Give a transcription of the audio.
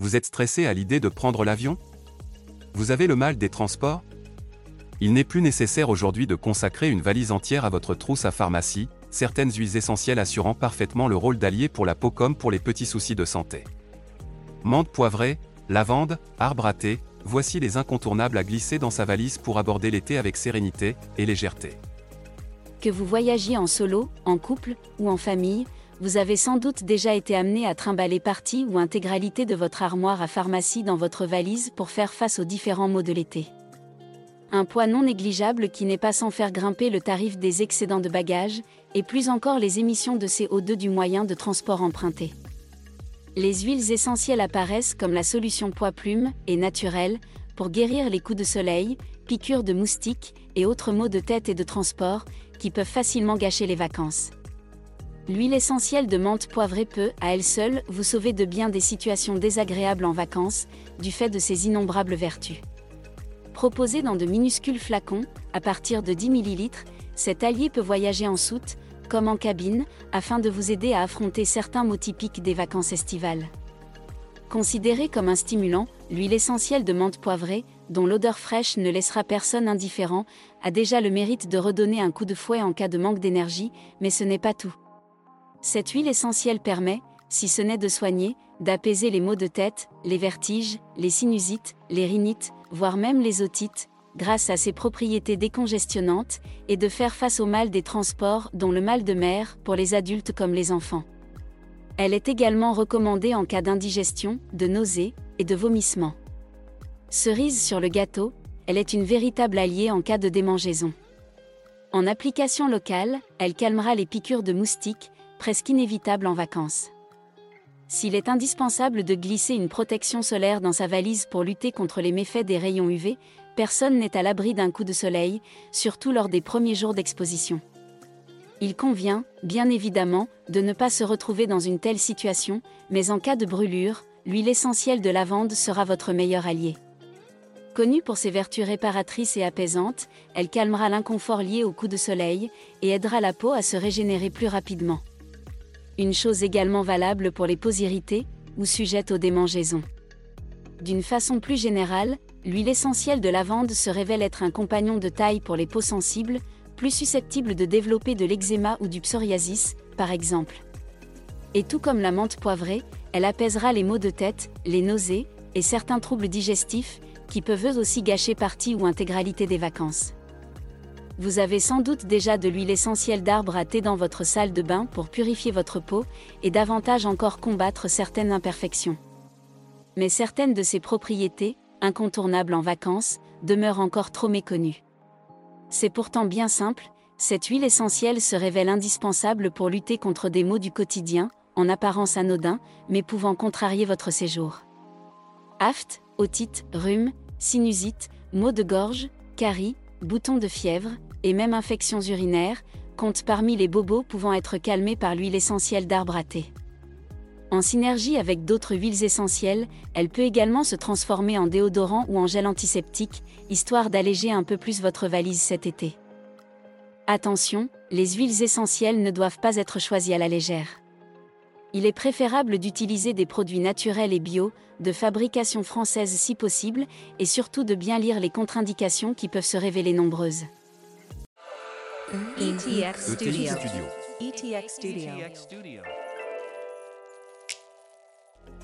Vous êtes stressé à l'idée de prendre l'avion? Vous avez le mal des transports? Il n'est plus nécessaire aujourd'hui de consacrer une valise entière à votre trousse à pharmacie, certaines huiles essentielles assurant parfaitement le rôle d'allié pour la peau comme pour les petits soucis de santé. Menthe poivrée, lavande, arbre à thé, voici les incontournables à glisser dans sa valise pour aborder l'été avec sérénité et légèreté. Que vous voyagiez en solo, en couple ou en famille, vous avez sans doute déjà été amené à trimballer partie ou intégralité de votre armoire à pharmacie dans votre valise pour faire face aux différents maux de l'été. Un poids non négligeable qui n'est pas sans faire grimper le tarif des excédents de bagages, et plus encore les émissions de CO2 du moyen de transport emprunté. Les huiles essentielles apparaissent comme la solution poids-plume et naturelle pour guérir les coups de soleil, piqûres de moustiques et autres maux de tête et de transport qui peuvent facilement gâcher les vacances. L'huile essentielle de menthe poivrée peut, à elle seule, vous sauver de bien des situations désagréables en vacances, du fait de ses innombrables vertus. Proposée dans de minuscules flacons, à partir de 10 ml, cet allié peut voyager en soute, comme en cabine, afin de vous aider à affronter certains mots typiques des vacances estivales. Considérée comme un stimulant, l'huile essentielle de menthe poivrée, dont l'odeur fraîche ne laissera personne indifférent, a déjà le mérite de redonner un coup de fouet en cas de manque d'énergie, mais ce n'est pas tout. Cette huile essentielle permet, si ce n'est de soigner, d'apaiser les maux de tête, les vertiges, les sinusites, les rhinites, voire même les otites, grâce à ses propriétés décongestionnantes, et de faire face au mal des transports, dont le mal de mer, pour les adultes comme les enfants. Elle est également recommandée en cas d'indigestion, de nausées et de vomissements. Cerise sur le gâteau, elle est une véritable alliée en cas de démangeaison. En application locale, elle calmera les piqûres de moustiques, presque inévitable en vacances. S'il est indispensable de glisser une protection solaire dans sa valise pour lutter contre les méfaits des rayons UV, personne n'est à l'abri d'un coup de soleil, surtout lors des premiers jours d'exposition. Il convient, bien évidemment, de ne pas se retrouver dans une telle situation, mais en cas de brûlure, l'huile essentielle de lavande sera votre meilleur allié. Connue pour ses vertus réparatrices et apaisantes, elle calmera l'inconfort lié au coup de soleil et aidera la peau à se régénérer plus rapidement. Une chose également valable pour les peaux irritées ou sujettes aux démangeaisons. D'une façon plus générale, l'huile essentielle de lavande se révèle être un compagnon de taille pour les peaux sensibles, plus susceptibles de développer de l'eczéma ou du psoriasis, par exemple. Et tout comme la menthe poivrée, elle apaisera les maux de tête, les nausées et certains troubles digestifs, qui peuvent eux aussi gâcher partie ou intégralité des vacances. Vous avez sans doute déjà de l'huile essentielle d'arbre à thé dans votre salle de bain pour purifier votre peau et davantage encore combattre certaines imperfections. Mais certaines de ses propriétés, incontournables en vacances, demeurent encore trop méconnues. C'est pourtant bien simple, cette huile essentielle se révèle indispensable pour lutter contre des maux du quotidien, en apparence anodins, mais pouvant contrarier votre séjour. Aft, otite, rhume, sinusite, maux de gorge, caries, boutons de fièvre, et même infections urinaires, comptent parmi les bobos pouvant être calmés par l'huile essentielle d'arbre à thé. En synergie avec d'autres huiles essentielles, elle peut également se transformer en déodorant ou en gel antiseptique, histoire d'alléger un peu plus votre valise cet été. Attention, les huiles essentielles ne doivent pas être choisies à la légère. Il est préférable d'utiliser des produits naturels et bio, de fabrication française si possible, et surtout de bien lire les contre-indications qui peuvent se révéler nombreuses. ETX Studio. ETX Studio.